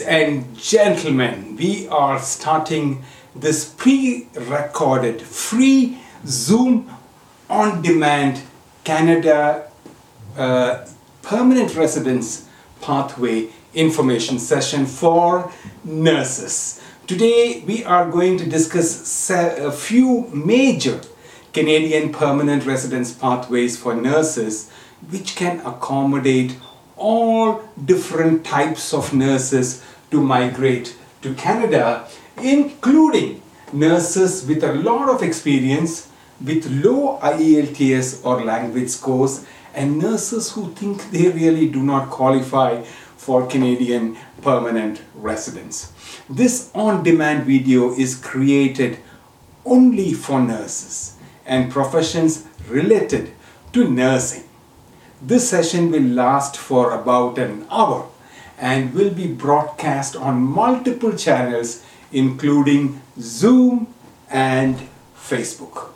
and gentlemen, we are starting this pre recorded free Zoom on demand Canada uh, permanent residence pathway information session for nurses. Today we are going to discuss a few major Canadian permanent residence pathways for nurses which can accommodate all different types of nurses to migrate to Canada, including nurses with a lot of experience, with low IELTS or language scores, and nurses who think they really do not qualify for Canadian permanent residence. This on-demand video is created only for nurses and professions related to nursing. This session will last for about an hour and will be broadcast on multiple channels including Zoom and Facebook.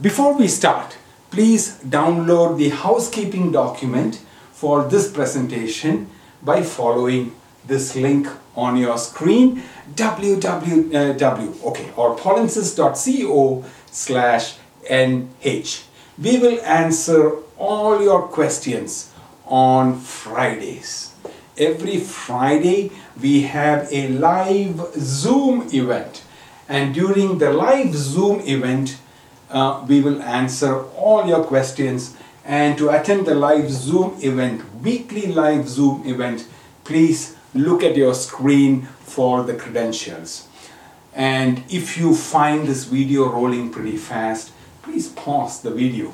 Before we start, please download the housekeeping document for this presentation by following this link on your screen www okay or polinsys.co slash nh we will answer all your questions on Fridays. Every Friday we have a live Zoom event and during the live Zoom event uh, we will answer all your questions and to attend the live Zoom event, weekly live Zoom event, please look at your screen for the credentials. And if you find this video rolling pretty fast, please pause the video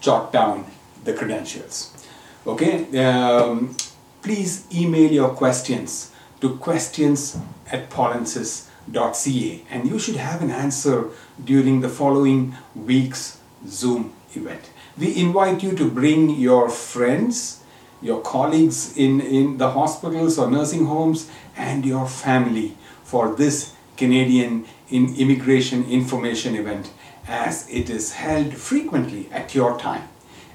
jot down the credentials. Okay, um, please email your questions to questions at polinsys.ca and you should have an answer during the following week's Zoom event. We invite you to bring your friends, your colleagues in, in the hospitals or nursing homes, and your family for this Canadian in Immigration Information event as it is held frequently at your time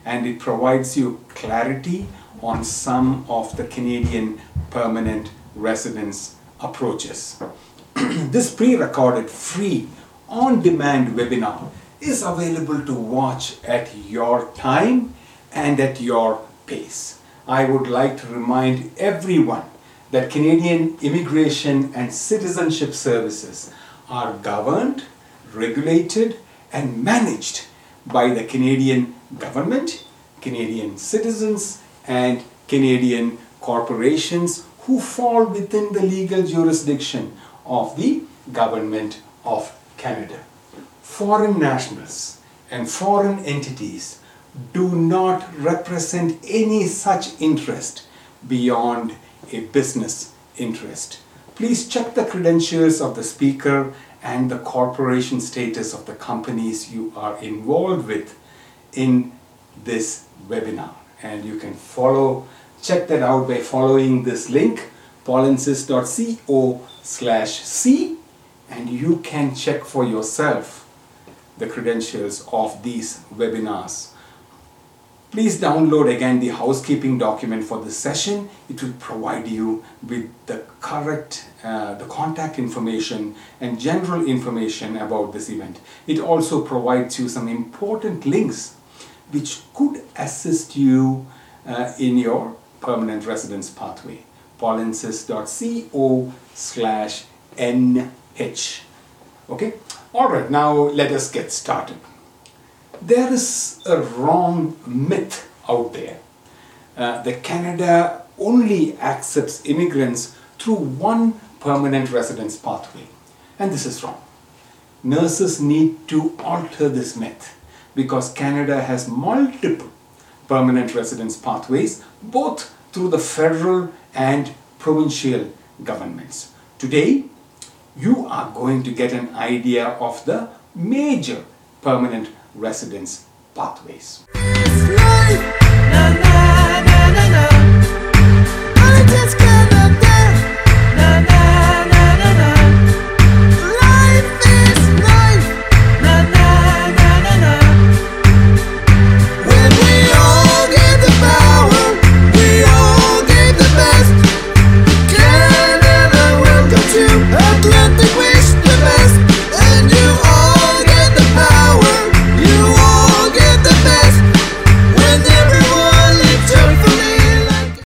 and it provides you clarity on some of the Canadian permanent residence approaches. this pre-recorded free on-demand webinar is available to watch at your time and at your pace. I would like to remind everyone that Canadian Immigration and Citizenship Services are governed, regulated and managed by the Canadian government, Canadian citizens, and Canadian corporations who fall within the legal jurisdiction of the government of Canada. Foreign nationals and foreign entities do not represent any such interest beyond a business interest. Please check the credentials of the speaker and the corporation status of the companies you are involved with in this webinar. And you can follow, check that out by following this link, polinsys.co slash C, and you can check for yourself the credentials of these webinars. Please download again the housekeeping document for this session. It will provide you with the correct, uh, the contact information and general information about this event. It also provides you some important links which could assist you uh, in your permanent residence pathway. polinsys.co slash nh. Okay? Alright, now let us get started there is a wrong myth out there uh, that Canada only accepts immigrants through one permanent residence pathway. And this is wrong. Nurses need to alter this myth because Canada has multiple permanent residence pathways, both through the federal and provincial governments. Today, you are going to get an idea of the major permanent residence pathways.